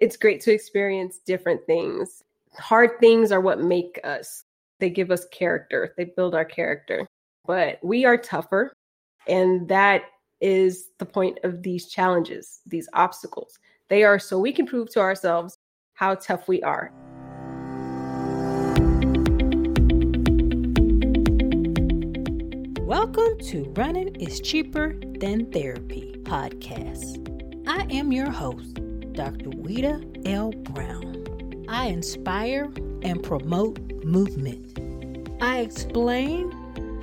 it's great to experience different things. Hard things are what make us. They give us character. They build our character. But we are tougher and that is the point of these challenges, these obstacles. They are so we can prove to ourselves how tough we are. Welcome to Running is Cheaper Than Therapy podcast. I am your host, Dr. Wita L. Brown. I inspire and promote movement. I explain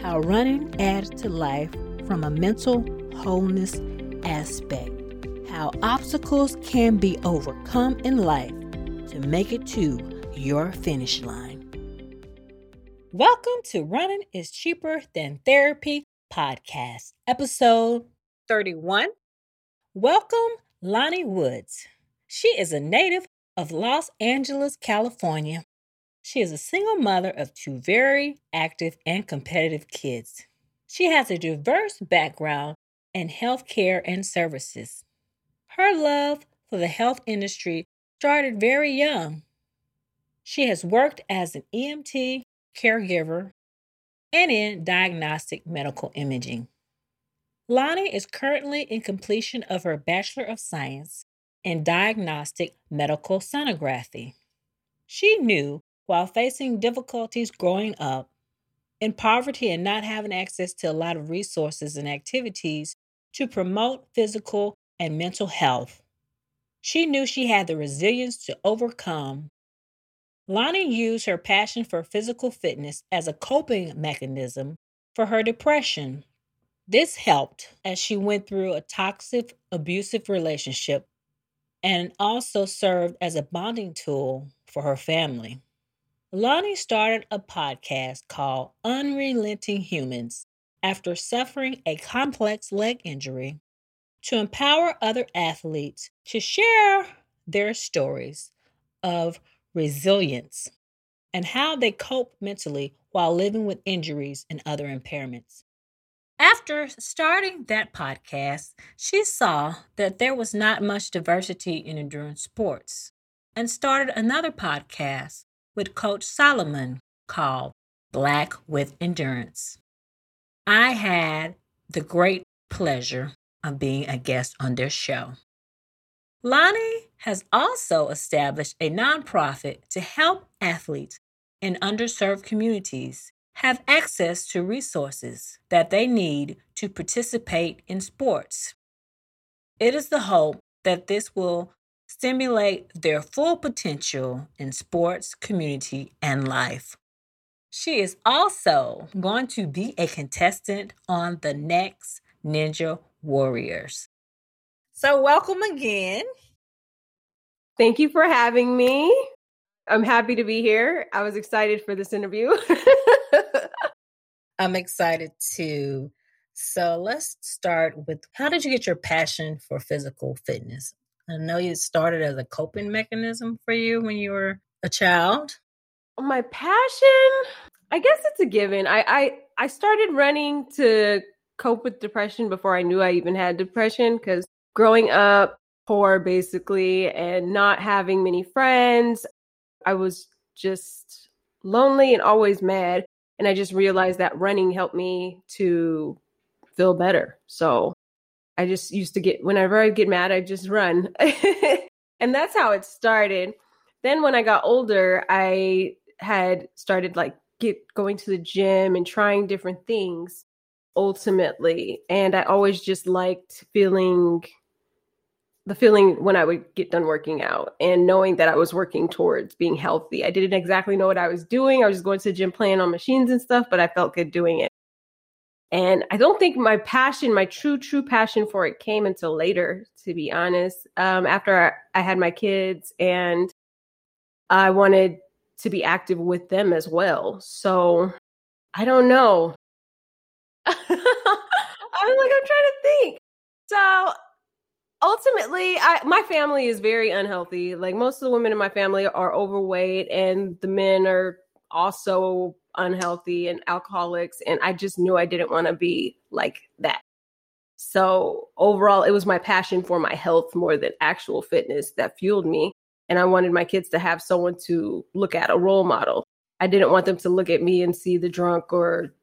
how running adds to life from a mental wholeness aspect, how obstacles can be overcome in life to make it to your finish line. Welcome to Running is Cheaper Than Therapy podcast, episode 31. Welcome, Lonnie Woods. She is a native of Los Angeles, California. She is a single mother of two very active and competitive kids. She has a diverse background in healthcare and services. Her love for the health industry started very young. She has worked as an EMT, caregiver, and in diagnostic medical imaging. Lonnie is currently in completion of her Bachelor of Science in Diagnostic Medical Sonography. She knew while facing difficulties growing up in poverty and not having access to a lot of resources and activities to promote physical and mental health. She knew she had the resilience to overcome Lonnie used her passion for physical fitness as a coping mechanism for her depression. This helped as she went through a toxic, abusive relationship and also served as a bonding tool for her family. Lonnie started a podcast called Unrelenting Humans after suffering a complex leg injury to empower other athletes to share their stories of resilience, and how they cope mentally while living with injuries and other impairments. After starting that podcast, she saw that there was not much diversity in endurance sports and started another podcast with Coach Solomon called Black with Endurance. I had the great pleasure of being a guest on their show. Lonnie has also established a nonprofit to help athletes in underserved communities have access to resources that they need to participate in sports. It is the hope that this will stimulate their full potential in sports, community, and life. She is also going to be a contestant on the next Ninja Warriors. So, welcome again. Thank you for having me. I'm happy to be here. I was excited for this interview. I'm excited too. So, let's start with how did you get your passion for physical fitness? I know you started as a coping mechanism for you when you were a child. My passion, I guess it's a given. I I, I started running to cope with depression before I knew I even had depression because growing up poor basically and not having many friends, I was just lonely and always mad. And I just realized that running helped me to feel better. So I just used to get, whenever I get mad, I just run. and that's how it started. Then when I got older, I had started like get going to the gym and trying different things ultimately. And I always just liked feeling the feeling when I would get done working out and knowing that I was working towards being healthy. I didn't exactly know what I was doing. I was just going to the gym playing on machines and stuff, but I felt good doing it. And I don't think my passion, my true, true passion for it came until later, to be honest. Um, after I, I had my kids and I wanted to be active with them as well. So I don't know. I'm like, I'm trying to think. So ultimately I, my family is very unhealthy like most of the women in my family are overweight and the men are also unhealthy and alcoholics and i just knew i didn't want to be like that so overall it was my passion for my health more than actual fitness that fueled me And I wanted my kids to have someone to look at, a role model. I didn't want them to look at me and see the drunk or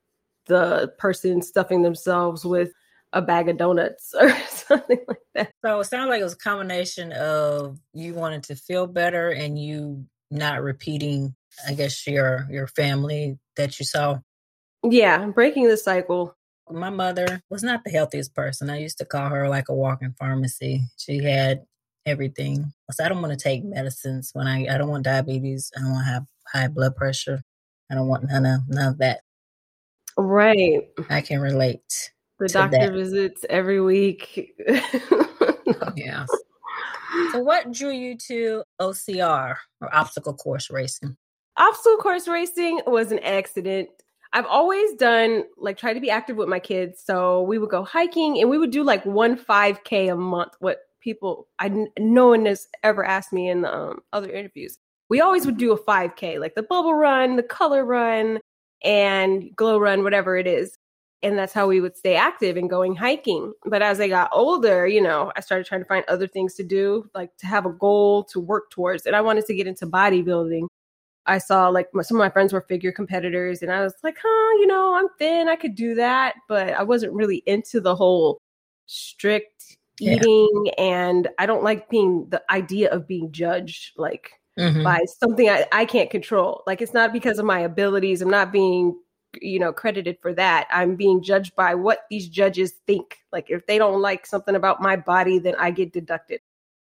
the person stuffing themselves with a bag of donuts or something like that. So it sounds like it was a combination of you wanted to feel better and you not repeating, I guess, your your family that you saw. Yeah, breaking the cycle. My mother was not the healthiest person. I used to call her like a walking pharmacy. She had everything. So I don't want to take medicines when I I don't want diabetes. I don't want to have high blood pressure. I don't want none of none of that. Right. I can relate. The doctor that. visits every week. yeah. So what drew you to OCR or obstacle course racing? Obstacle course racing was an accident. I've always done like try to be active with my kids. So we would go hiking and we would do like one 5K a month. What people, I no one has ever asked me in the um, other interviews. We always would do a 5K, like the bubble run, the color run, and glow run, whatever it is. And that's how we would stay active and going hiking. But as I got older, you know, I started trying to find other things to do, like to have a goal to work towards. And I wanted to get into bodybuilding. I saw like some of my friends were figure competitors, and I was like, huh, you know, I'm thin, I could do that. But I wasn't really into the whole strict eating. Yeah. And I don't like being the idea of being judged like mm-hmm. by something I, I can't control. Like it's not because of my abilities. I'm not being you know credited for that. I'm being judged by what these judges think. Like if they don't like something about my body then i get deducted.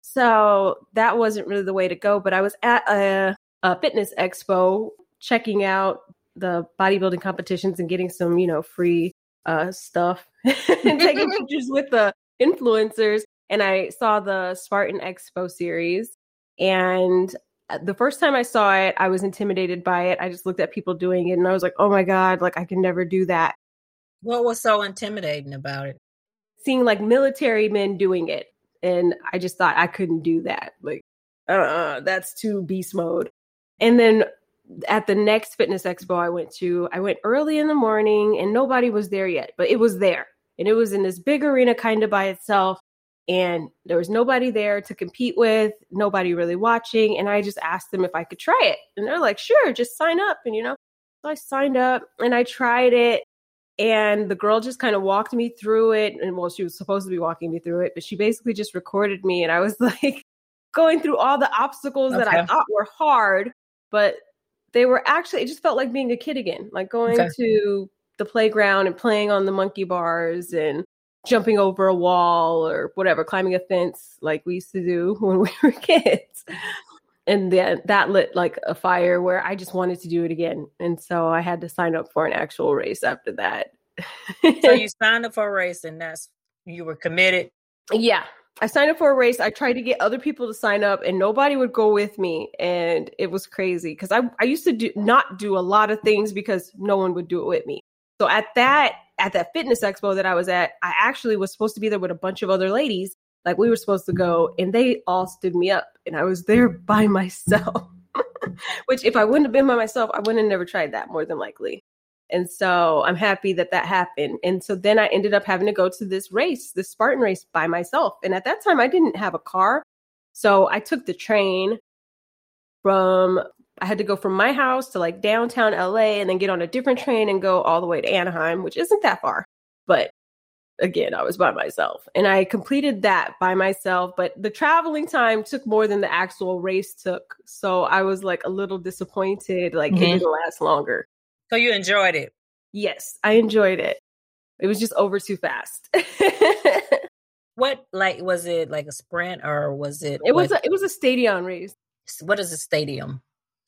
So that wasn't really the way to go but i was at a, a fitness expo checking out the bodybuilding competitions and getting some you know free uh, stuff and taking pictures with the influencers and i saw the spartan expo series and the first time I saw it, I was intimidated by it. I just looked at people doing it and I was like, oh my God, like I can never do that. What was so intimidating about it? Seeing like military men doing it. And I just thought I couldn't do that. Like, uh, that's too beast mode. And then at the next fitness expo I went to, I went early in the morning and nobody was there yet, but it was there. And it was in this big arena kind of by itself and there was nobody there to compete with, nobody really watching. And I just asked them if I could try it. And they're like, sure, just sign up. And, you know, so I signed up and I tried it. And the girl just kind of walked me through it. And well, she was supposed to be walking me through it, but she basically just recorded me. And I was like going through all the obstacles okay. that I thought were hard, but they were actually, it just felt like being a kid again, like going okay. to the playground and playing on the monkey bars and jumping over a wall or whatever, climbing a fence like we used to do when we were kids. And then that lit like a fire where I just wanted to do it again. And so I had to sign up for an actual race after that. so you signed up for a race and that's you were committed? Yeah. I signed up for a race. I tried to get other people to sign up and nobody would go with me. And it was crazy because I, I used to do not do a lot of things because no one would do it with me. So at that at that fitness expo that I was at, I actually was supposed to be there with a bunch of other ladies. Like we were supposed to go, and they all stood me up, and I was there by myself. Which, if I wouldn't have been by myself, I wouldn't have never tried that more than likely. And so I'm happy that that happened. And so then I ended up having to go to this race, this Spartan race by myself. And at that time, I didn't have a car. So I took the train from I had to go from my house to like downtown LA and then get on a different train and go all the way to Anaheim, which isn't that far. But again, I was by myself and I completed that by myself. But the traveling time took more than the actual race took. So I was like a little disappointed, like mm-hmm. it didn't last longer. So you enjoyed it? Yes, I enjoyed it. It was just over too fast. what like was it like a sprint or was it It was a, it was a stadium race. What is a stadium?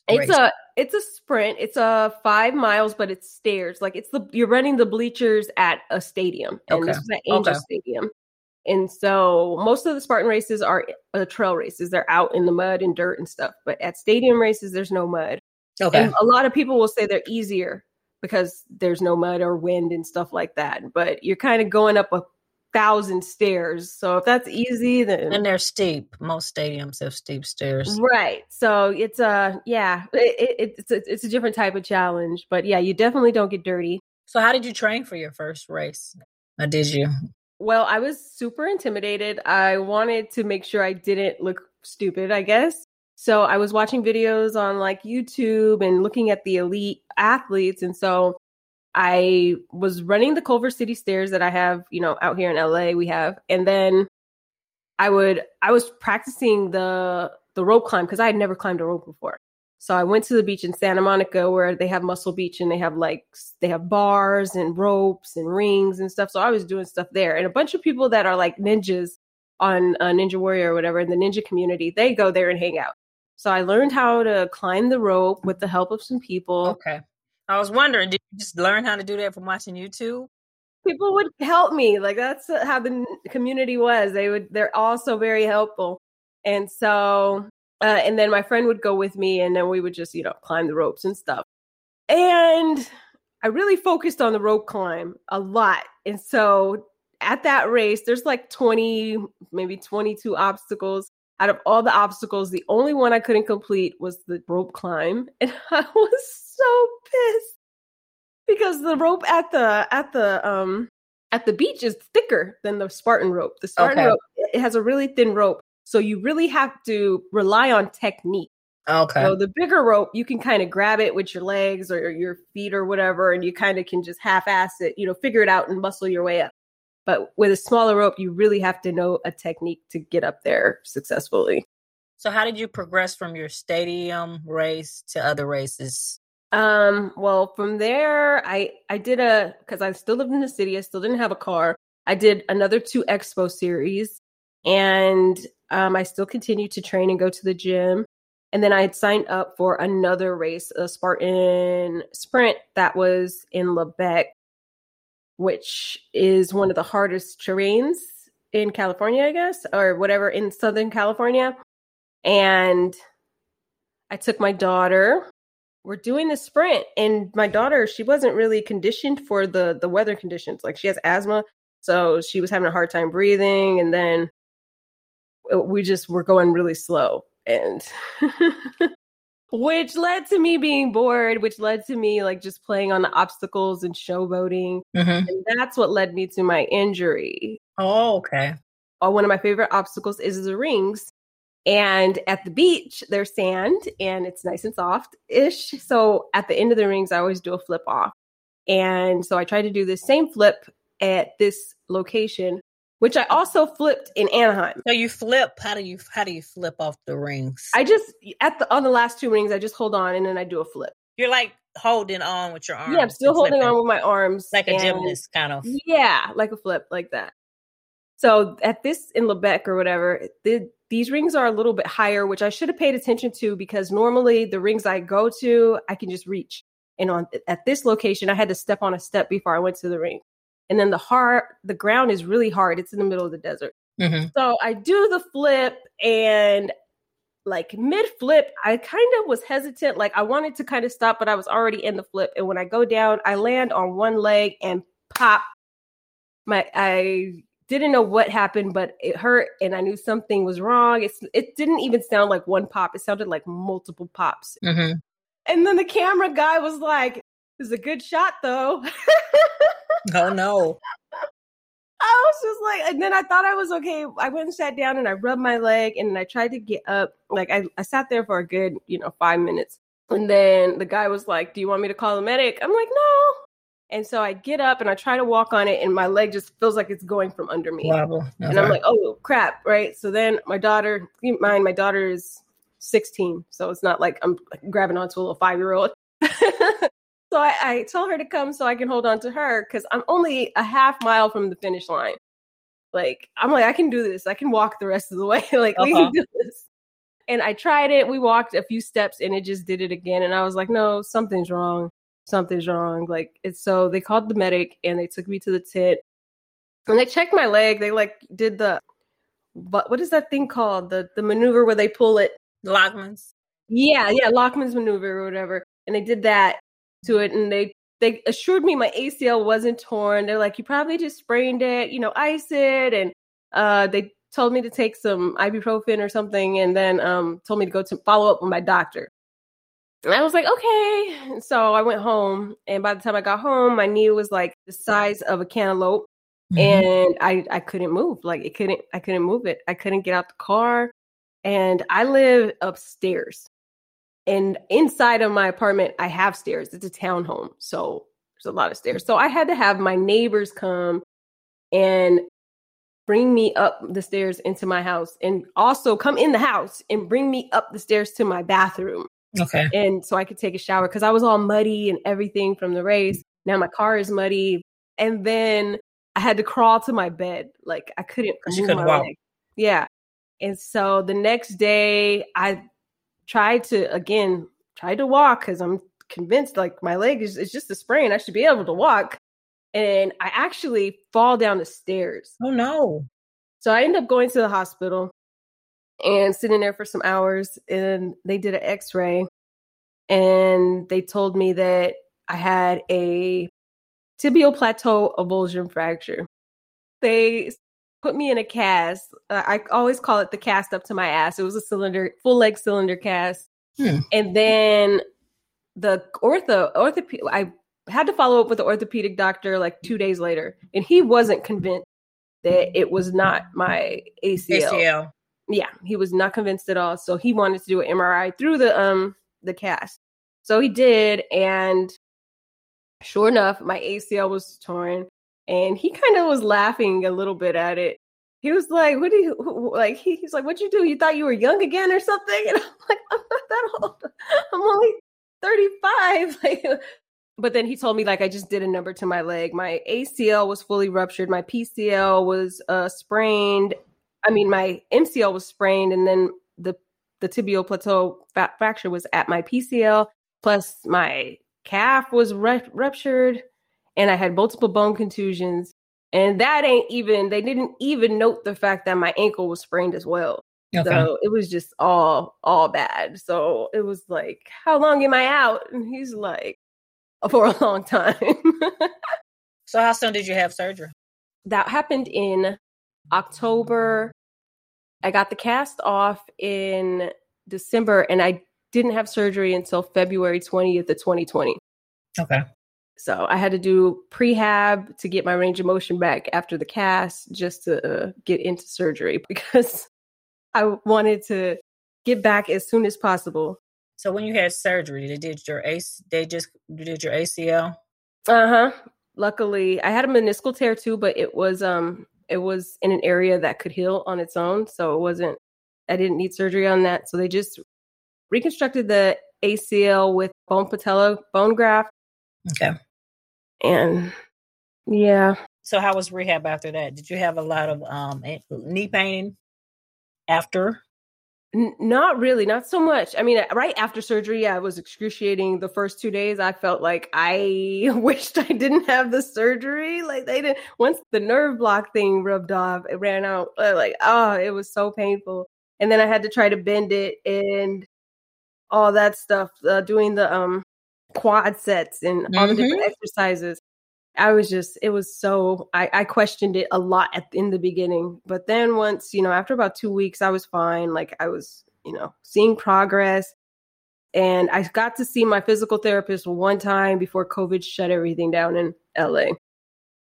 It's a it's a sprint. It's a five miles, but it's stairs. Like it's the you're running the bleachers at a stadium, and okay. this is at Angel okay. Stadium. And so most of the Spartan races are uh, trail races. They're out in the mud and dirt and stuff. But at stadium races, there's no mud. Okay. And a lot of people will say they're easier because there's no mud or wind and stuff like that. But you're kind of going up a thousand stairs. So if that's easy, then and they're steep. Most stadiums have steep stairs, right? So it's a yeah, it, it, it's a, it's a different type of challenge. But yeah, you definitely don't get dirty. So how did you train for your first race? Or did you? Well, I was super intimidated. I wanted to make sure I didn't look stupid. I guess So I was watching videos on like YouTube and looking at the elite athletes. And so I was running the Culver City stairs that I have, you know, out here in LA, we have. And then I would, I was practicing the, the rope climb because I had never climbed a rope before. So I went to the beach in Santa Monica where they have Muscle Beach and they have like they have bars and ropes and rings and stuff. So I was doing stuff there. And a bunch of people that are like ninjas on uh, Ninja Warrior or whatever in the ninja community, they go there and hang out. So I learned how to climb the rope with the help of some people. Okay. I was wondering, did you just learn how to do that from watching YouTube? People would help me. Like that's how the community was. They would they're also very helpful. And so uh, and then my friend would go with me and then we would just, you know, climb the ropes and stuff. And I really focused on the rope climb a lot. And so at that race, there's like 20, maybe 22 obstacles. Out of all the obstacles, the only one I couldn't complete was the rope climb. And I was so pissed because the rope at the at the um at the beach is thicker than the Spartan rope. The Spartan okay. rope it has a really thin rope. So you really have to rely on technique. Okay. So the bigger rope, you can kind of grab it with your legs or your feet or whatever, and you kind of can just half-ass it, you know, figure it out and muscle your way up. But with a smaller rope, you really have to know a technique to get up there successfully. So how did you progress from your stadium race to other races? Um, well, from there, I I did a because I still lived in the city. I still didn't have a car. I did another two expo series, and um, I still continued to train and go to the gym. And then I had signed up for another race, a Spartan sprint that was in Lebec, which is one of the hardest terrains in California, I guess, or whatever in Southern California. And I took my daughter. We're doing the sprint, and my daughter, she wasn't really conditioned for the the weather conditions. Like she has asthma, so she was having a hard time breathing. And then uh, we just were going really slow and which led to me being bored which led to me like just playing on the obstacles and showboating. Mm-hmm. and that's what led me to my injury. Oh okay. Oh, one of my favorite obstacles is the rings. And at the beach there's sand and it's nice and soft ish so at the end of the rings i always do a flip off. And so i tried to do the same flip at this location which I also flipped in Anaheim. So you flip. How do you how do you flip off the rings? I just at the on the last two rings, I just hold on and then I do a flip. You're like holding on with your arms. Yeah, I'm still holding on with my arms, like a gymnast, kind of. Yeah, like a flip, like that. So at this in Lebec or whatever, the, these rings are a little bit higher, which I should have paid attention to because normally the rings I go to, I can just reach. And on at this location, I had to step on a step before I went to the ring and then the hard the ground is really hard it's in the middle of the desert mm-hmm. so i do the flip and like mid flip i kind of was hesitant like i wanted to kind of stop but i was already in the flip and when i go down i land on one leg and pop my i didn't know what happened but it hurt and i knew something was wrong it's it didn't even sound like one pop it sounded like multiple pops mm-hmm. and then the camera guy was like it's a good shot though Oh no. I was just like, and then I thought I was okay. I went and sat down and I rubbed my leg and I tried to get up. Like I, I sat there for a good, you know, five minutes. And then the guy was like, Do you want me to call a medic? I'm like, No. And so I get up and I try to walk on it and my leg just feels like it's going from under me. Wow. Okay. And I'm like, Oh crap. Right. So then my daughter, mind, my daughter is 16. So it's not like I'm grabbing onto a little five year old. So I, I tell her to come so I can hold on to her because I'm only a half mile from the finish line. Like I'm like I can do this. I can walk the rest of the way. like uh-huh. we can uh-huh. do this. And I tried it. We walked a few steps and it just did it again. And I was like, no, something's wrong. Something's wrong. Like it's so they called the medic and they took me to the tent. And they checked my leg. They like did the but what is that thing called? The the maneuver where they pull it. Lachman's. Yeah, yeah, Lachman's maneuver or whatever. And they did that to it and they they assured me my ACL wasn't torn. They're like, you probably just sprained it, you know, ice it. And uh, they told me to take some ibuprofen or something and then um, told me to go to follow up with my doctor. And I was like, okay. So I went home. And by the time I got home, my knee was like the size of a cantaloupe. Mm-hmm. And I, I couldn't move. Like it couldn't, I couldn't move it. I couldn't get out the car. And I live upstairs. And inside of my apartment, I have stairs. It's a townhome. So there's a lot of stairs. So I had to have my neighbors come and bring me up the stairs into my house and also come in the house and bring me up the stairs to my bathroom. Okay. And so I could take a shower because I was all muddy and everything from the race. Now my car is muddy. And then I had to crawl to my bed. Like I couldn't She move couldn't my walk. leg. Yeah. And so the next day I tried to again tried to walk because I'm convinced like my leg is it's just a sprain. I should be able to walk. And I actually fall down the stairs. Oh no. So I end up going to the hospital and sitting there for some hours and they did an x-ray and they told me that I had a tibial plateau avulsion fracture. They put me in a cast. Uh, I always call it the cast up to my ass. It was a cylinder, full leg cylinder cast. Hmm. And then the ortho orthopedic I had to follow up with the orthopedic doctor like 2 days later and he wasn't convinced that it was not my ACL. ACL. Yeah, he was not convinced at all. So he wanted to do an MRI through the um the cast. So he did and sure enough, my ACL was torn and he kind of was laughing a little bit at it. He was like, "What do you like?" He, he's like, "What'd you do? You thought you were young again or something?" And I'm like, "I'm not that old. I'm only 35." Like, but then he told me like I just did a number to my leg. My ACL was fully ruptured. My PCL was uh, sprained. I mean, my MCL was sprained, and then the the tibial plateau fracture was at my PCL. Plus, my calf was ru- ruptured, and I had multiple bone contusions. And that ain't even. They didn't even note the fact that my ankle was sprained as well. Okay. So it was just all all bad. So it was like, how long am I out? And he's like, for a long time. so how soon did you have surgery? that happened in October. I got the cast off in December and I didn't have surgery until February 20th of 2020. Okay. So I had to do prehab to get my range of motion back after the cast just to uh, get into surgery because I wanted to get back as soon as possible. So when you had surgery, they did your AC they just did your ACL? Uh-huh. Luckily, I had a meniscal tear too, but it was um it was in an area that could heal on its own, so it wasn't I didn't need surgery on that. So they just reconstructed the ACL with bone patella bone graft Okay. And yeah. So how was rehab after that? Did you have a lot of um knee pain after? N- not really, not so much. I mean, right after surgery, yeah, it was excruciating. The first two days, I felt like I wished I didn't have the surgery. Like they didn't. Once the nerve block thing rubbed off, it ran out. uh, Like oh, it was so painful. And then I had to try to bend it and all that stuff. Uh, doing the um quad sets and all the different exercises. I was just, it was so, I, I questioned it a lot at, in the beginning. But then once, you know, after about two weeks, I was fine. Like I was, you know, seeing progress. And I got to see my physical therapist one time before COVID shut everything down in LA.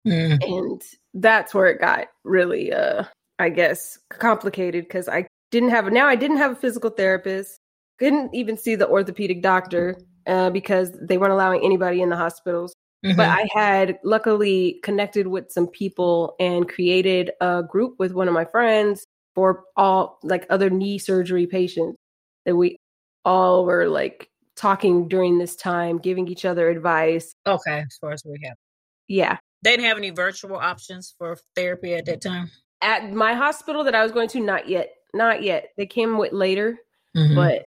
Mm. And that's where it got really, uh, I guess, complicated because I didn't have, now I didn't have a physical therapist, couldn't even see the orthopedic doctor uh, because they weren't allowing anybody in the hospitals but Mhm. I had luckily connected with some people and created a group with one of my friends for all like other knee surgery patients that we all were like talking during this time, giving each other advice. okay, as far as we have. Yeah. They didn't have any virtual options for therapy at that time. At my hospital that I was going to, not yet. Not yet. They came with later, Mhm. but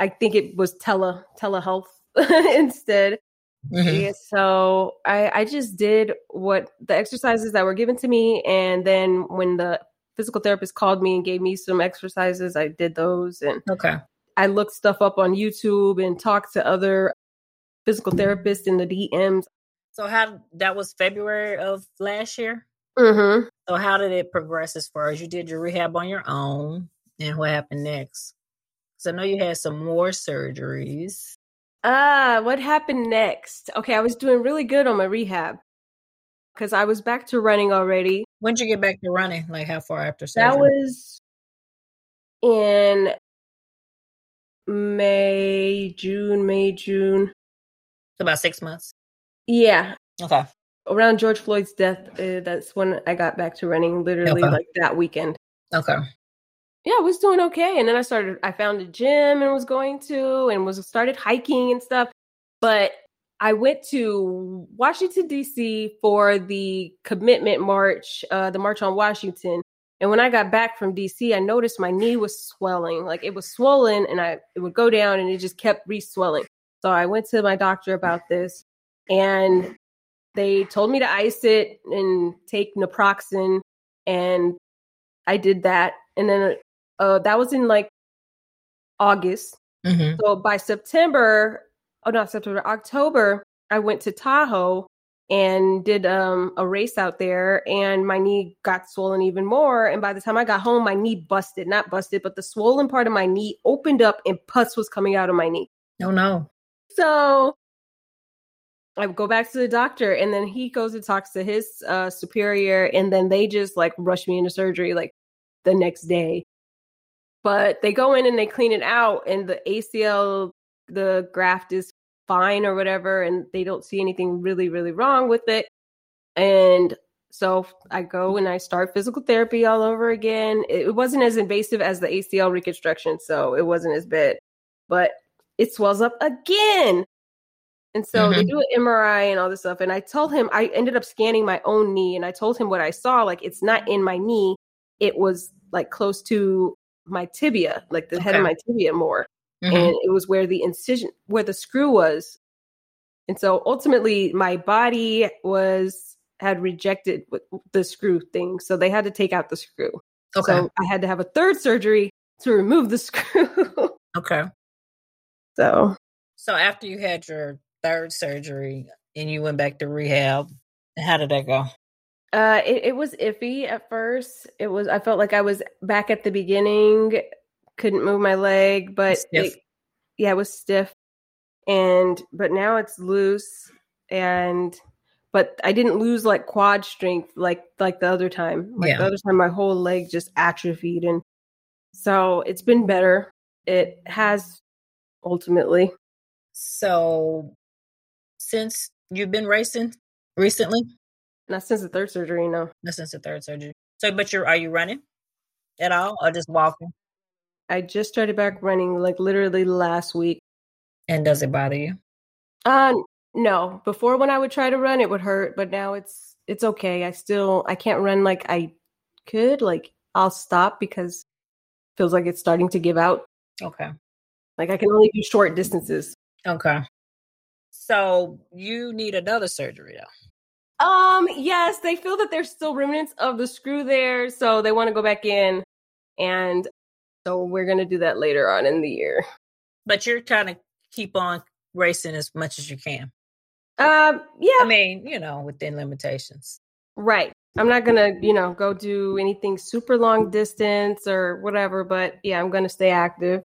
I think it was tele telehealth instead. Mhm. Yeah, so I, I just did what the exercises that were given to me. And then when the physical therapist called me and gave me some exercises, I did those. And Okay. I looked stuff up on YouTube and talked to other physical therapists in the DMs. So how that was February of last year? Mm-hmm. So how did it progress as far as you did your rehab on your own and what happened next? Because I know you had some more surgeries. Ah, what happened next? Okay, I was doing really good on my rehab because I was back to running already. When did you get back to running? Like how far after surgery? That was in May, June, May, June. About six months. Yeah. Okay. Around George Floyd's death, uh, that's when I got back to running, literally Okay. like that weekend. Okay. Yeah, I was doing okay. And then I started, I found a gym and was going to, and was started hiking and stuff. But I went to Washington, D.C. for the commitment march, uh, the March on Washington. And when I got back from DC, I noticed my knee was swelling. Like it was swollen and I it would go down and it just kept re-swelling. So I went to my doctor about this and they told me to ice it and take naproxen and I did that. And then uh that was in like August. hmm So by September, oh not September, October, I went to Tahoe and did um, a race out there, and my knee got swollen even more. And by the time I got home, my knee busted, not busted, but the swollen part of my knee opened up and pus was coming out of my knee. Oh no. So I go back to the doctor, and then he goes and talks to his uh, superior, and then they just like rush me into surgery like the next day. But they go in and they clean it out, and the ACL, the graft is fine or whatever, and they don't see anything really, really wrong with it. And so I go and I start physical therapy all over again. It wasn't as invasive as the ACL reconstruction, so it wasn't as bad, but it swells up again. And so they Mhm. do an MRI and all this stuff. And I told him, I ended up scanning my own knee and I told him what I saw. Like, it's not in my knee, it was like close to my tibia, like the head of my tibia more. Mhm. And it was where the incision, where the screw was. And so ultimately, my body was, had rejected the screw thing. So they had to take out the screw. okay. So I had to have a third surgery to remove the screw. okay. so So after you had your third surgery and you went back to rehab, how did that go? Uh, it, it was iffy at first. It was I felt like I was back at the beginning, couldn't move my leg, but it- yeah, it was stiff. And but now it's loose and but I didn't lose like quad strength like like the other time. Like Yeah. the other time my whole leg just atrophied and so it's been better. It has ultimately. So since you've been racing recently, Not since the third surgery, no. not since the third surgery. So but you're are you running at all or just walking? I just started back running like literally last week. And does it bother you? Uh no. Before when I would try to run it would hurt, but now it's it's okay. I still I can't run like I could. Like I'll stop because it feels like it's starting to give out. Okay. Like I can only do short distances. Okay. So you need another surgery though. Um yes, they feel that there's still remnants of the screw there, so they want to go back in and so we're going to do that later on in the year. But you're trying to keep on racing as much as you can. Um yeah, I mean, you know, within limitations. Right. I'm not gonna, you know, go do anything super long distance or whatever, but yeah, I'm gonna stay active.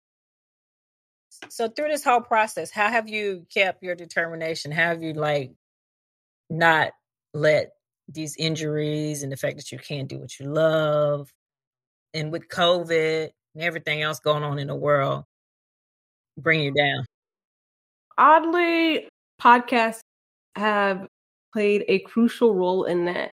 So through this whole process, how have you kept your determination? How have you like not let these injuries and the fact that you can't do what you love and with COVID and everything else going on in the world bring you down? Oddly, podcasts have played a crucial role in that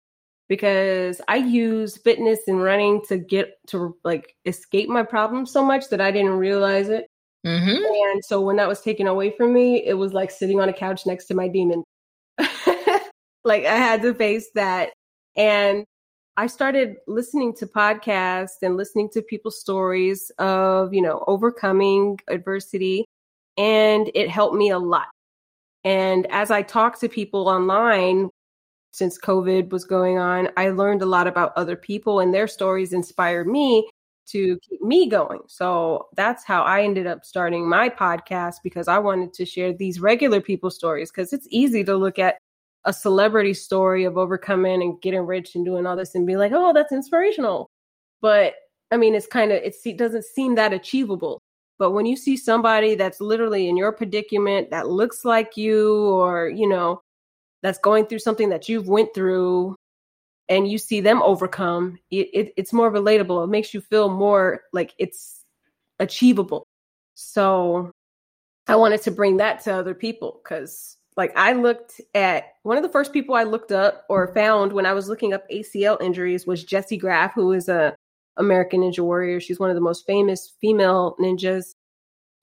because I use fitness and running to get to like escape my problems so much that I didn't realize it. Mm-hmm. And so when that was taken away from me, it was like sitting on a couch next to my demon. Like I had to face that. And I started listening to podcasts and listening to people's stories of, you know, overcoming adversity. And it helped me a lot. And as I talked to people online, since COVID was going on, I learned a lot about other people and their stories inspired me to keep me going. So that's how I ended up starting my podcast because I wanted to share these regular people stories because it's easy to look at a celebrity story of overcoming and getting rich and doing all this and be like, "Oh, that's inspirational." But I mean, it's kind of it doesn't seem that achievable. But when you see somebody that's literally in your predicament that looks like you or, you know, that's going through something that you've went through and you see them overcome it, it, it's more relatable it makes you feel more like it's achievable. So I wanted to bring that to other people because like I looked at one of the first people I looked up or found when I was looking up ACL injuries was Jessie Graff, who is a American Ninja Warrior. She's one of the most famous female ninjas,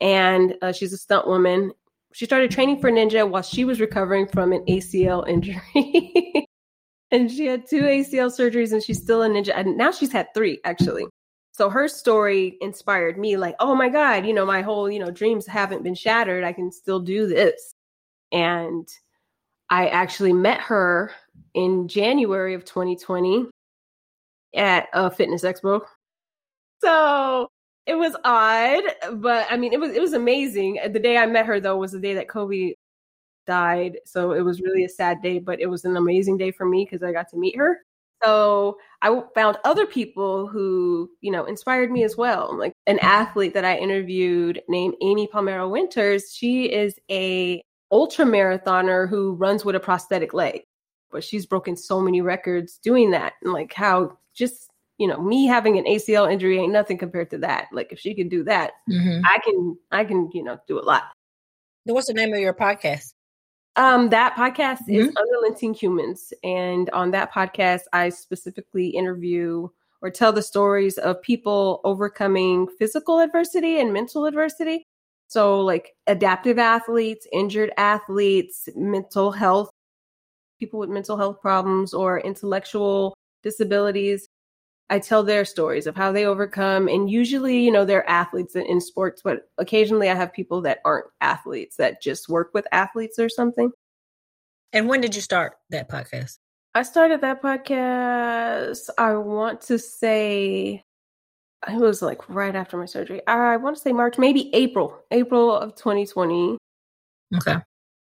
and uh, she's a stunt woman. She started training for ninja while she was recovering from an ACL injury. and she had two ACL surgeries and she's still a ninja. And now she's had three, actually. So her story inspired me, like, oh my God, you know, my whole, you know, dreams haven't been shattered. I can still do this. And I actually met her in January of 2020 at a fitness expo. So it was odd, but I mean, it was it was amazing. The day I met her though was the day that Kobe died, so it was really a sad day, but it was an amazing day for me because I got to meet her. So I found other people who, you know, inspired me as well. Like an athlete that I interviewed named Amy Palmiero Winters. She is a ultra marathoner who runs with a prosthetic leg, but she's broken so many records doing that. And like how just you know me having an acl injury ain't nothing compared to that like if she can do that mm-hmm. i can i can you know do a lot what's the name of your podcast um that podcast mm-hmm. is unrelenting humans and on that podcast i specifically interview or tell the stories of people overcoming physical adversity and mental adversity so like adaptive athletes injured athletes mental health people with mental health problems or intellectual disabilities I tell their stories of how they overcome. And usually, you know, they're athletes in, in, sports, but occasionally I have people that aren't athletes that just work with athletes or something. And when did you start that podcast? I started that podcast, I want to say, it was like right after my surgery. I want to say March, maybe April, April of 2020. Okay.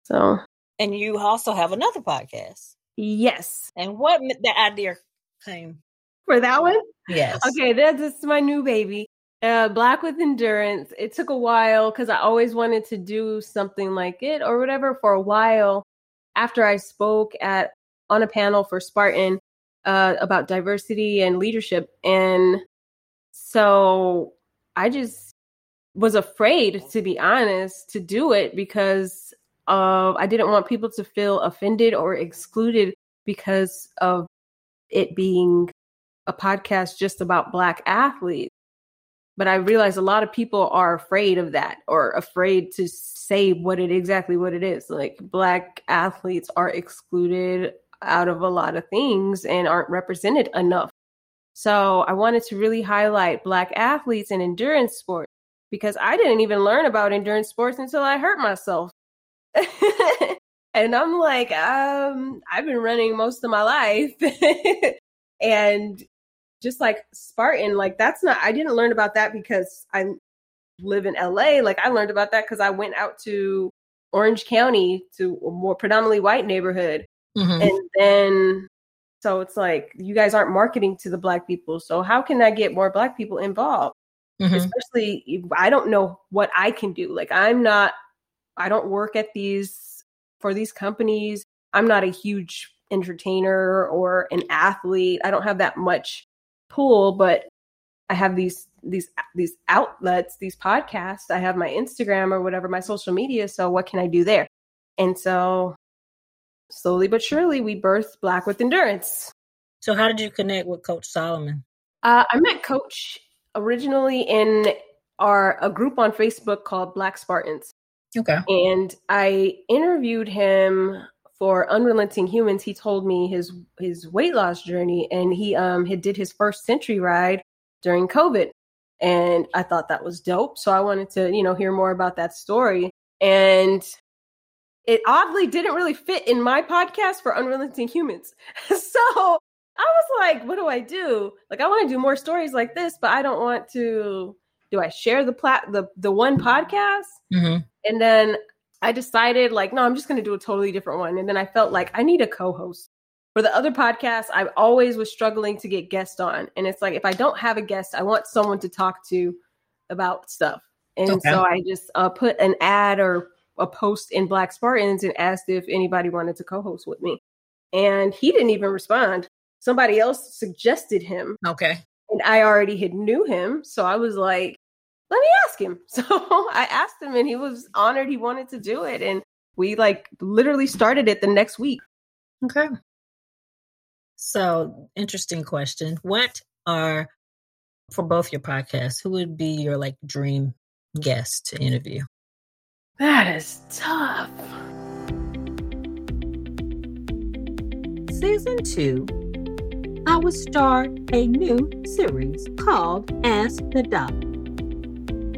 So. And you also have another podcast. Yes. And what the idea came for that one? Yes. Okay, that's this is my new baby. Uh, Black with Endurance. It took a while because I always wanted to do something like it or whatever for a while. After I spoke at on a panel for Spartan uh, about diversity and leadership, and so I just was afraid, to be honest, to do it because of I didn't want people to feel offended or excluded because of it being a podcast just about Black athletes. But I realize a lot of people are afraid of that or afraid to say what it exactly what it is. Like Black athletes are excluded out of a lot of things and aren't represented enough. So I wanted to really highlight Black athletes in endurance sports because I didn't even learn about endurance sports until I hurt myself. and I'm like, um, I've been running most of my life. and just like Spartan, like that's not, I didn't learn about that because I live in LA. Like I learned about that because I went out to Orange County to a more predominantly white neighborhood. Mm-hmm. And then, so it's like, you guys aren't marketing to the black people. So how can I get more black people involved? Mm-hmm. Especially, I don't know what I can do. Like I'm not, I don't work at these, for these companies. I'm not a huge entertainer or an athlete. I don't have that much pool, but I have these these these outlets, these podcasts. I have my Instagram or whatever, my social media. So what can I do there? And so slowly but surely we birthed Black with Endurance. So how did you connect with Coach Solomon? Uh, I met Coach originally in our a group on Facebook called Black Spartans. Okay. And I interviewed him for Unrelenting Humans, he told me his his weight loss journey, and he um had did his first century ride during COVID, and I thought that was dope. So I wanted to you know hear more about that story, and it oddly didn't really fit in my podcast for Unrelenting Humans. so I was like, what do I do? Like I want to do more stories like this, but I don't want to. Do I share the plat the the one podcast? Mm-hmm. And then I decided like, no, I'm just going to do a totally different one. And then I felt like I need a co-host. For the other podcast, I always was struggling to get guests on. And it's like, if I don't have a guest, I want someone to talk to about stuff. And okay. so I just uh, put an ad or a post in Black Spartans and asked if anybody wanted to co-host with me. And he didn't even respond. Somebody else suggested him. Okay. And I already had knew him. So I was like, let me ask him. So I asked him and he was honored he wanted to do it. And we like literally started it the next week. Okay. So interesting question. What are for both your podcasts, who would be your like dream guest to interview? That is tough. Season two, I will start a new series called Ask the Doc.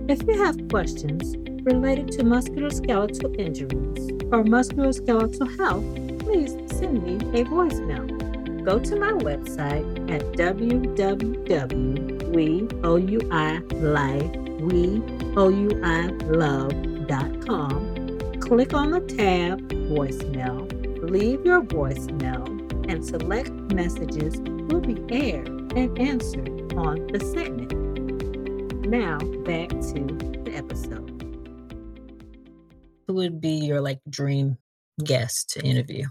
If you have questions related to musculoskeletal injuries or musculoskeletal health, please send me a voicemail. Go to my website at www.weouilove.com. Click on the tab Voicemail, leave your voicemail, and select messages will be aired and answered on the segment. Now, back to the episode. Who would be your like dream guest to interview?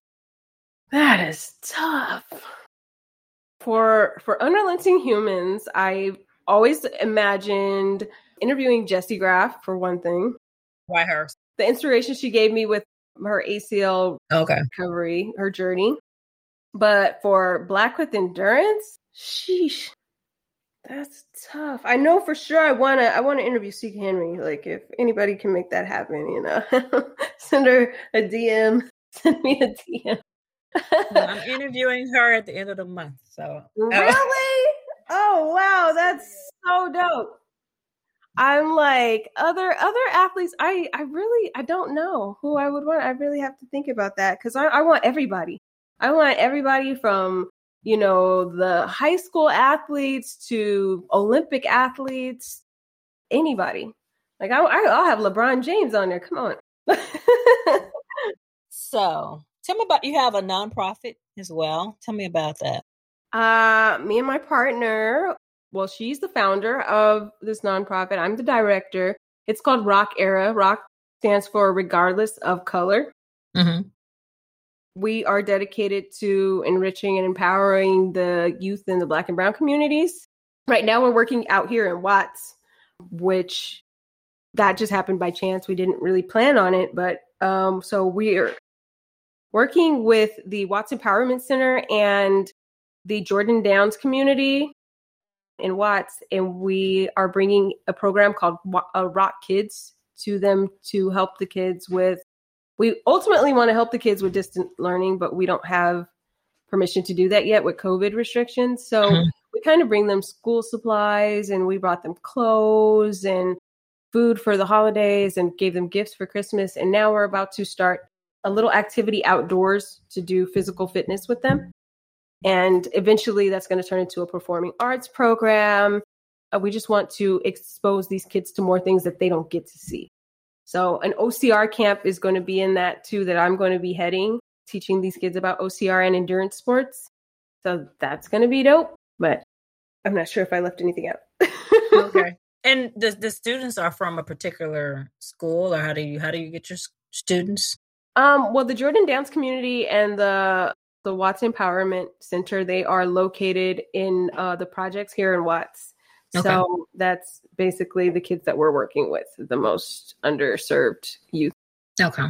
That is tough. For for unrelenting humans, I always imagined interviewing Jessie Graff for one thing. Why her? The inspiration she gave me with her ACL okay. recovery, her journey. But for Black with Endurance, sheesh, that's tough. I know for sure I wanna I wanna interview Sika Henry. Like if anybody can make that happen, you know, send her a DM. Send me a DM. I'm interviewing her at the end of the month. So oh. really, oh wow, that's so dope. I'm like other other athletes. I I really I don't know who I would want. I really have to think about that because I, I want everybody. I want everybody from you know the high school athletes to Olympic athletes, anybody. Like I, I'll have LeBron James on there. Come on. so tell me about you have a nonprofit as well. Tell me about that. Uh, me and my partner. Well, she's the founder of this nonprofit. I'm the director. It's called Rock Era. Rock stands for regardless of color. Mm-hmm we are dedicated to enriching and empowering the youth in the black and brown communities. Right now, we're working out here in Watts, which that just happened by chance. We didn't really plan on it, but um, so we're working with the Watts Empowerment Center and the Jordan Downs community in Watts, and we are bringing a program called uh, Rock Kids to them to help the kids with we ultimately want to help the kids with distant learning, but we don't have permission to do that yet with COVID restrictions. So mm-hmm. we kind of bring them school supplies and we brought them clothes and food for the holidays and gave them gifts for Christmas. And now we're about to start a little activity outdoors to do physical fitness with them. And eventually that's going to turn into a performing arts program. Uh, we just want to expose these kids to more things that they don't get to see. So an OCR camp is going to be in that too that I'm going to be heading, teaching these kids about OCR and endurance sports. So that's going to be dope, but I'm not sure if I left anything out. okay. And the the students are from a particular school or how do you how do you get your students? Um well the Jordan Downs community and the the Watts Empowerment Center, they are located in uh, the projects here in Watts. Okay. So that's basically the kids that we're working with, the most underserved youth. Okay.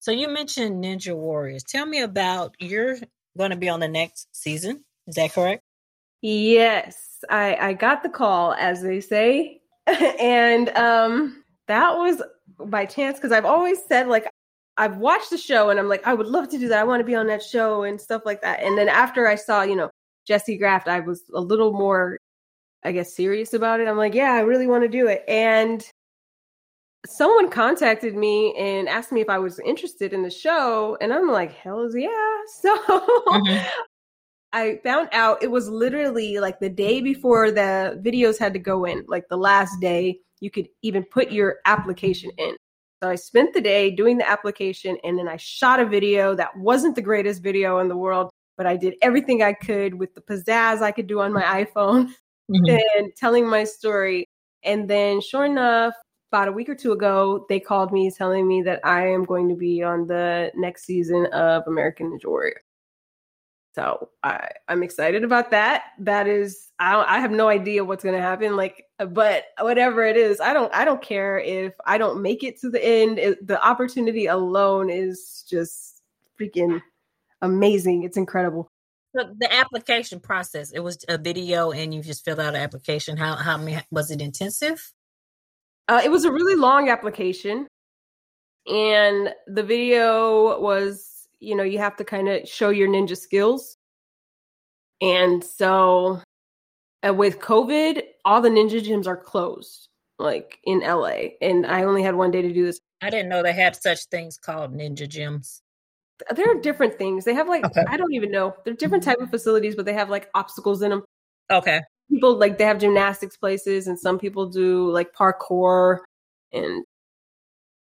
So you mentioned Ninja Warriors. Tell me about you're going to be on the next season. Is that correct? Yes. I I got the call as they say. and um that was by chance cuz I've always said like I've watched the show and I'm like I would love to do that. I want to be on that show and stuff like that. And then after I saw, you know, Jessie Graff, I was a little more I guess, serious about it. I'm like, yeah, I really want to do it. And someone contacted me and asked me if I was interested in the show. And I'm like, hell's yeah. So mm-hmm. I found out it was literally like the day before the videos had to go in, like the last day you could even put your application in. So I spent the day doing the application and then I shot a video that wasn't the greatest video in the world, but I did everything I could with the pizzazz I could do on my iPhone mm-hmm. and telling my story. And then, sure enough, about a week or two ago, they called me telling me that I am going to be on the next season of American Ninja Warrior. So I, I'm excited about that. That is, I, I have no idea what's going to happen. Like, but whatever it is, I don't, I don't care if I don't make it to the end. It, the opportunity alone is just freaking amazing. It's incredible. So the application process, it was a video and you just filled out an application. How, how many, was it intensive? Uh, it was a really long application. And the video was, you know, you have to kind of show your ninja skills. And so uh, with COVID, all the ninja gyms are closed, like in LA. And I only had one day to do this. I didn't know they had such things called ninja gyms. There are different things. They have like, okay. I don't even know. They're different type of facilities, but they have like obstacles in them. Okay. People like they have gymnastics places, and some people do like parkour and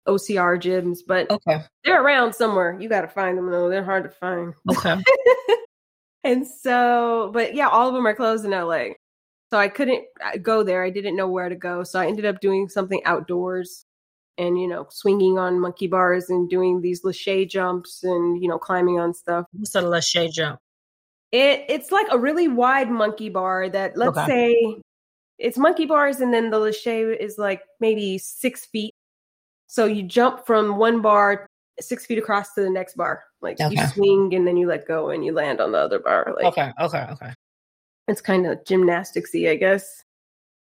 OCR gyms, but okay. they're around somewhere. You got to find them though. They're hard to find. Okay. and so, but yeah, all of them are closed in LA. So I couldn't uh, go there. I didn't know where to go. So I ended up doing something outdoors and, you know, swinging on monkey bars and doing these lache jumps and, you know, climbing on stuff. What's a lache jump? It, it's like a really wide monkey bar that, let's okay. say, it's monkey bars and then the lache is like maybe six feet so you jump from one bar six feet across to the next bar. Like okay. you swing and then you let go and you land on the other bar. Like okay, okay, okay. It's kind of gymnasticsy, I guess.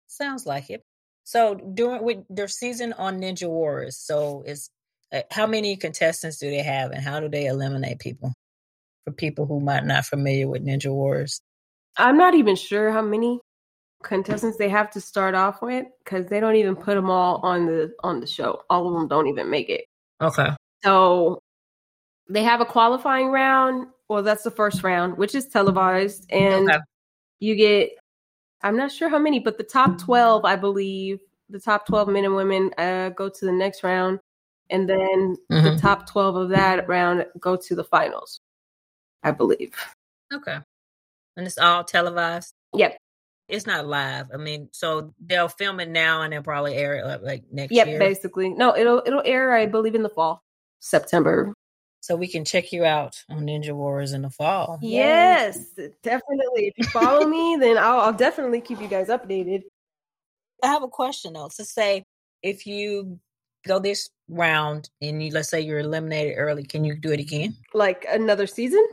Sounds like it. So during with their season on Ninja Warriors, so is uh, how many contestants do they have, and how do they eliminate people? For people who might not familiar with Ninja Warriors, I'm not even sure how many contestants they have to start off with because they don't even put them all on the on the show. All of them don't even make it. Okay. So they have a qualifying round. Well, that's the first round, which is televised, and okay. you get. I'm not sure how many, but the top twelve, I believe, the top twelve men and women uh, go to the next round, and then mm-hmm. the top twelve of that round go to the finals. I believe. Okay. And it's all televised. Yep. It's not live. I mean, so they'll film it now and they'll probably air it uh, like next yep, year. basically. No, it'll it'll air, I believe, in the fall, September. So we can check you out on Ninja Warriors in the fall. Yes, Yay. definitely. If you follow me, then I'll, I'll definitely keep you guys updated. I have a question though. To say, if you go this round and you let's say you're eliminated early, can you do it again? Like another season?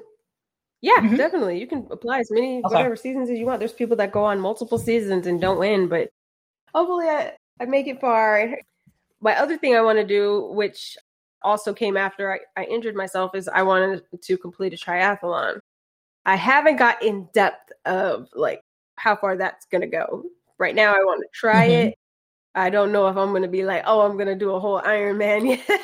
Yeah, mm-hmm. definitely. You can apply as many okay. whatever seasons as you want. There's people that go on multiple seasons and don't win, but hopefully I, I make it far. My other thing I want to do, which also came after I, I injured myself, is I wanted to complete a triathlon. I haven't got in depth of like how far that's gonna go. Right now I want to try mm-hmm. it. I don't know if I'm gonna be like, oh, I'm gonna do a whole Ironman yet.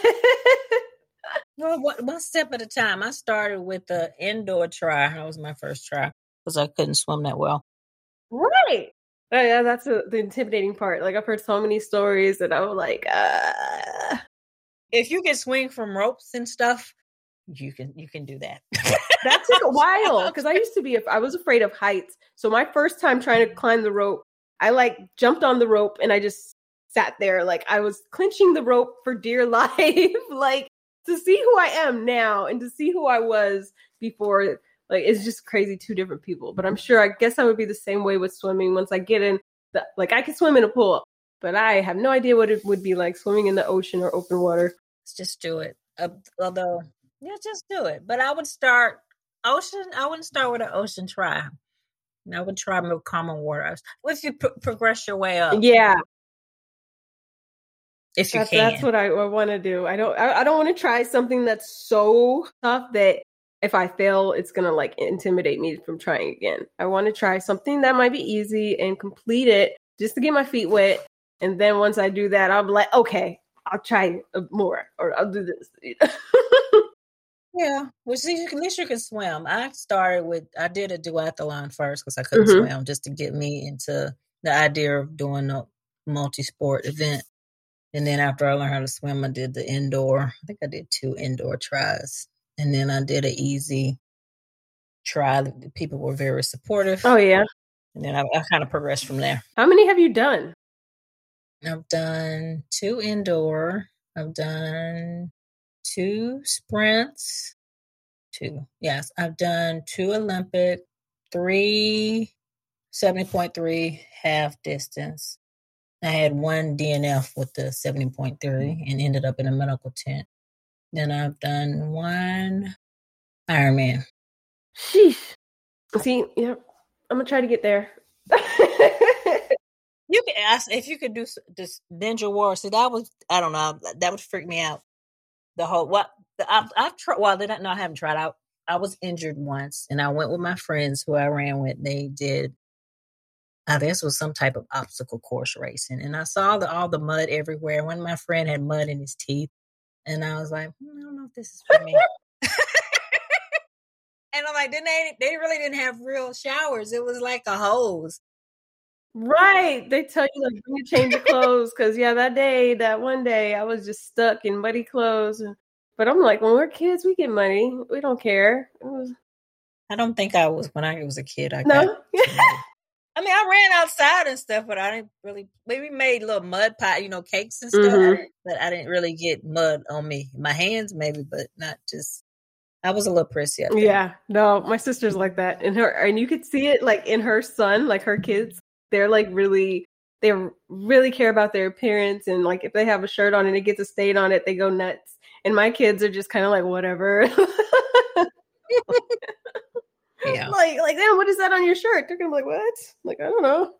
Well, one step at a time. I started with the indoor try. That was my first try because I couldn't swim that well. Right. Oh, yeah, that's a, the intimidating part. Like I've heard so many stories and I'm like, uh... if you can swing from ropes and stuff, you can you can do that. that took a while because I used to be I was afraid of heights. So my first time trying to climb the rope, I like jumped on the rope and I just sat there like I was clinching the rope for dear life. like to see who I am now and to see who I was before, like it's just crazy two different people. But I'm sure I guess I would be the same way with swimming once I get in the like I can swim in a pool, but I have no idea what it would be like swimming in the ocean or open water. Let's just do it. Uh, although, yeah, just do it. But I would start ocean. I wouldn't start with an ocean try. I would try more common water. If you pro- progress your way up, yeah, if you that's, can. That's what I, I want to do. I don't. I, I don't want to try something that's so tough that if I fail, it's gonna like intimidate me from trying again. I want to try something that might be easy and complete it just to get my feet wet. And then once I do that, I'll be like, okay, I'll try more or I'll do this. yeah, well, see, at least you can swim. I started with I did a duathlon first because I couldn't mm-hmm. swim, just to get me into the idea of doing a multi-sport event. And then after I learned how to swim, I did the indoor. I think I did two indoor tries. And then I did an easy try. The people were very supportive. Oh, yeah. And then I, I kind of progressed from there. How many have you done? I've done two indoor. I've done two sprints, two. Yes, I've done two Olympic, three 70.3 half distance. I had one DNF with the 70.3 mm-hmm. and ended up in a medical tent. Then I've done one Ironman. Sheesh. See, yeah, I'm gonna try to get there. you can ask if you could do this Ninja War. See, that was I don't know that would freak me out. The whole what I've, I've tried. Well, they don't. No, I haven't tried out. I was injured once, and I went with my friends who I ran with. They did. Uh, this was some type of obstacle course racing, and I saw the, all the mud everywhere. One of my friend had mud in his teeth, and I was like, hmm, I don't know if this is for me. and I'm like, then they they really didn't have real showers. It was like a hose. Right. They tell you like a change of clothes because yeah, that day, that one day, I was just stuck in muddy clothes. But I'm like, when we're kids, we get money. We don't care. Was... I don't think I was when I was a kid. I no. Got, I mean, I ran outside and stuff, but I didn't really. Maybe made little mud pie, you know, cakes and stuff. Mm-hmm. But I didn't really get mud on me. My hands, maybe, but not just. I was a little prissy. Yeah, no, my sister's like that, and her, and you could see it like in her son, like her kids they're like really they really care about their appearance and like if they have a shirt on and it gets a stain on it, they go nuts. And my kids are just kind of like whatever. yeah. Like like what is that on your shirt? They're gonna be like, what? Like, I don't know.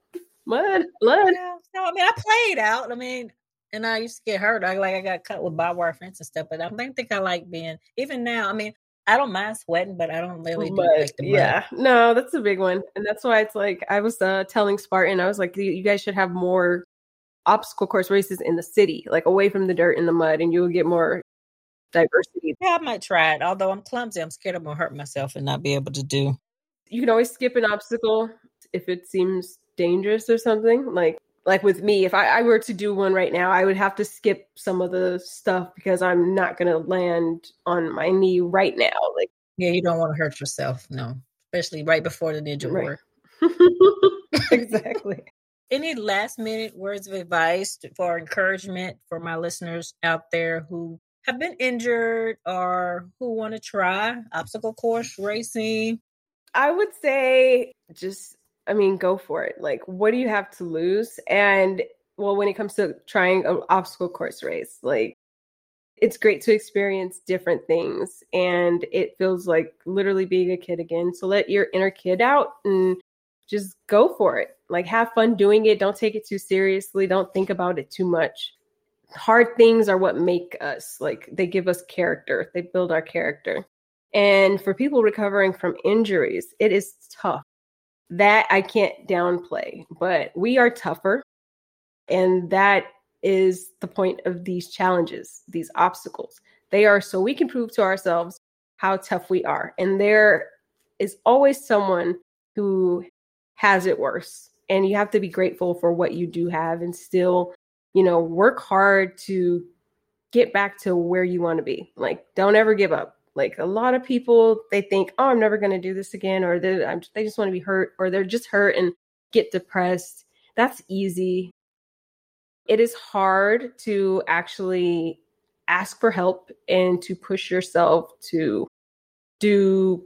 Mud, blood. Yeah. So I mean I played out. I mean, and I used to get hurt. I like I got cut with barbed wire fence and stuff, but I don't think I like being even now. I mean, I don't mind sweating, but I don't really do like the Yeah, no, that's a big one, and that's why it's like I was uh, telling Spartan, I was like, you guys should have more obstacle course races in the city, like away from the dirt and the mud, and you will get more diversity. Yeah, I might try it. Although I'm clumsy, I'm scared I'm gonna hurt myself and not be able to do. You can always skip an obstacle if it seems dangerous or something. Like like with me, if I, I, were to do one right now, I would have to skip some of the stuff because I'm not going to land on my knee right now. Like, yeah, you don't want to hurt yourself, no, especially right before the ninja right. war. exactly. Any last minute words of advice for encouragement for my listeners out there who have been injured or who want to try obstacle course racing? I would say just I mean, go for it. Like, what do you have to lose? And well, when it comes to trying an obstacle course race, like, it's great to experience different things. And it feels like literally being a kid again. So let your inner kid out and just go for it. Like, have fun doing it. Don't take it too seriously. Don't think about it too much. Hard things are what make us, like, they give us character, they build our character. And for people recovering from injuries, it is tough that I can't downplay, but we are tougher. And that is the point of these challenges, these obstacles. They are so we can prove to ourselves how tough we are. And there is always someone who has it worse. And you have to be grateful for what you do have and still, you know, work hard to get back to where you want to be. Like, don't ever give up. Like a lot of people, they think, oh, I'm never going to do this again, or they, they just want to be hurt, or they're just hurt and get depressed. That's easy. It is hard to actually ask for help and to push yourself to do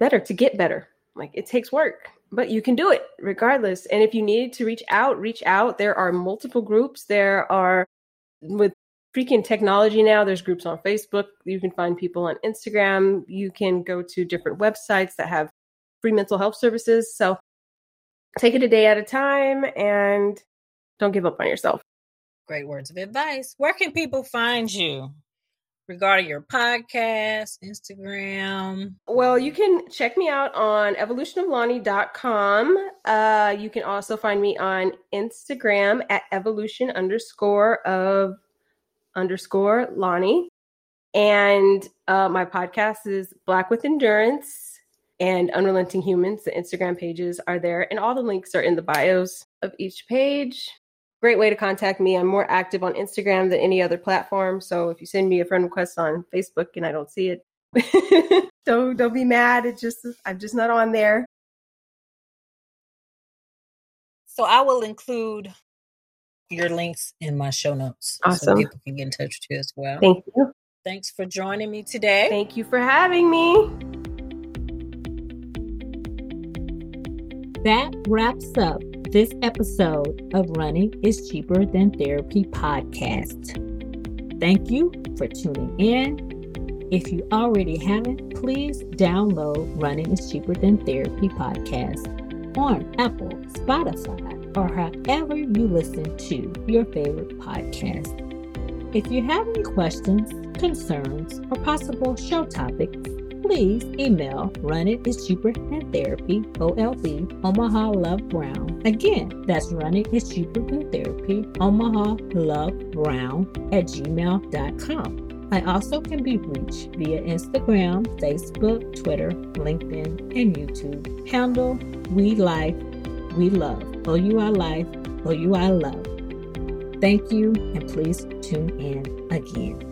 better, to get better. Like it takes work, but you can do it regardless. And if you need to reach out, reach out. There are multiple groups. There are with freaking technology now. There's groups on Facebook. You can find people on Instagram. You can go to different websites that have free mental health services. So take it a day at a time and don't give up on yourself. Great words of advice. Where can people find you? Regarding your podcast, Instagram? Well, you can check me out on evolutionoflani.com. Uh, you can also find me on Instagram at evolution underscore of underscore Lonnie. And uh, my podcast is Black with Endurance and Unrelenting Humans. The Instagram pages are there, and all the links are in the bios of each page. Great way to contact me. I'm more active on Instagram than any other platform. So if you send me a friend request on Facebook and I don't see it, don't don't be mad. It's just I'm just not on there. So I will include your links in my show notes. Awesome. So people can get in touch with you as well. Thank you. Thanks for joining me today. Thank you for having me. That wraps up this episode of Running is Cheaper Than Therapy podcast. Thank you for tuning in. If you already haven't, please download Running is Cheaper Than Therapy podcast on Apple, Spotify, or however you listen to your favorite podcast. If you have any questions, concerns, or possible show topics, please email Run It is Cheaper Than Therapy, OLB, Omaha Love Brown. Again, that's Run It is Cheaper Than Therapy, Omaha Love Brown at gmail.com. I also can be reached via Instagram, Facebook, Twitter, LinkedIn, and YouTube. Handle We Life, We Love. OUI Life, OUI Love. Thank you, and please tune in again.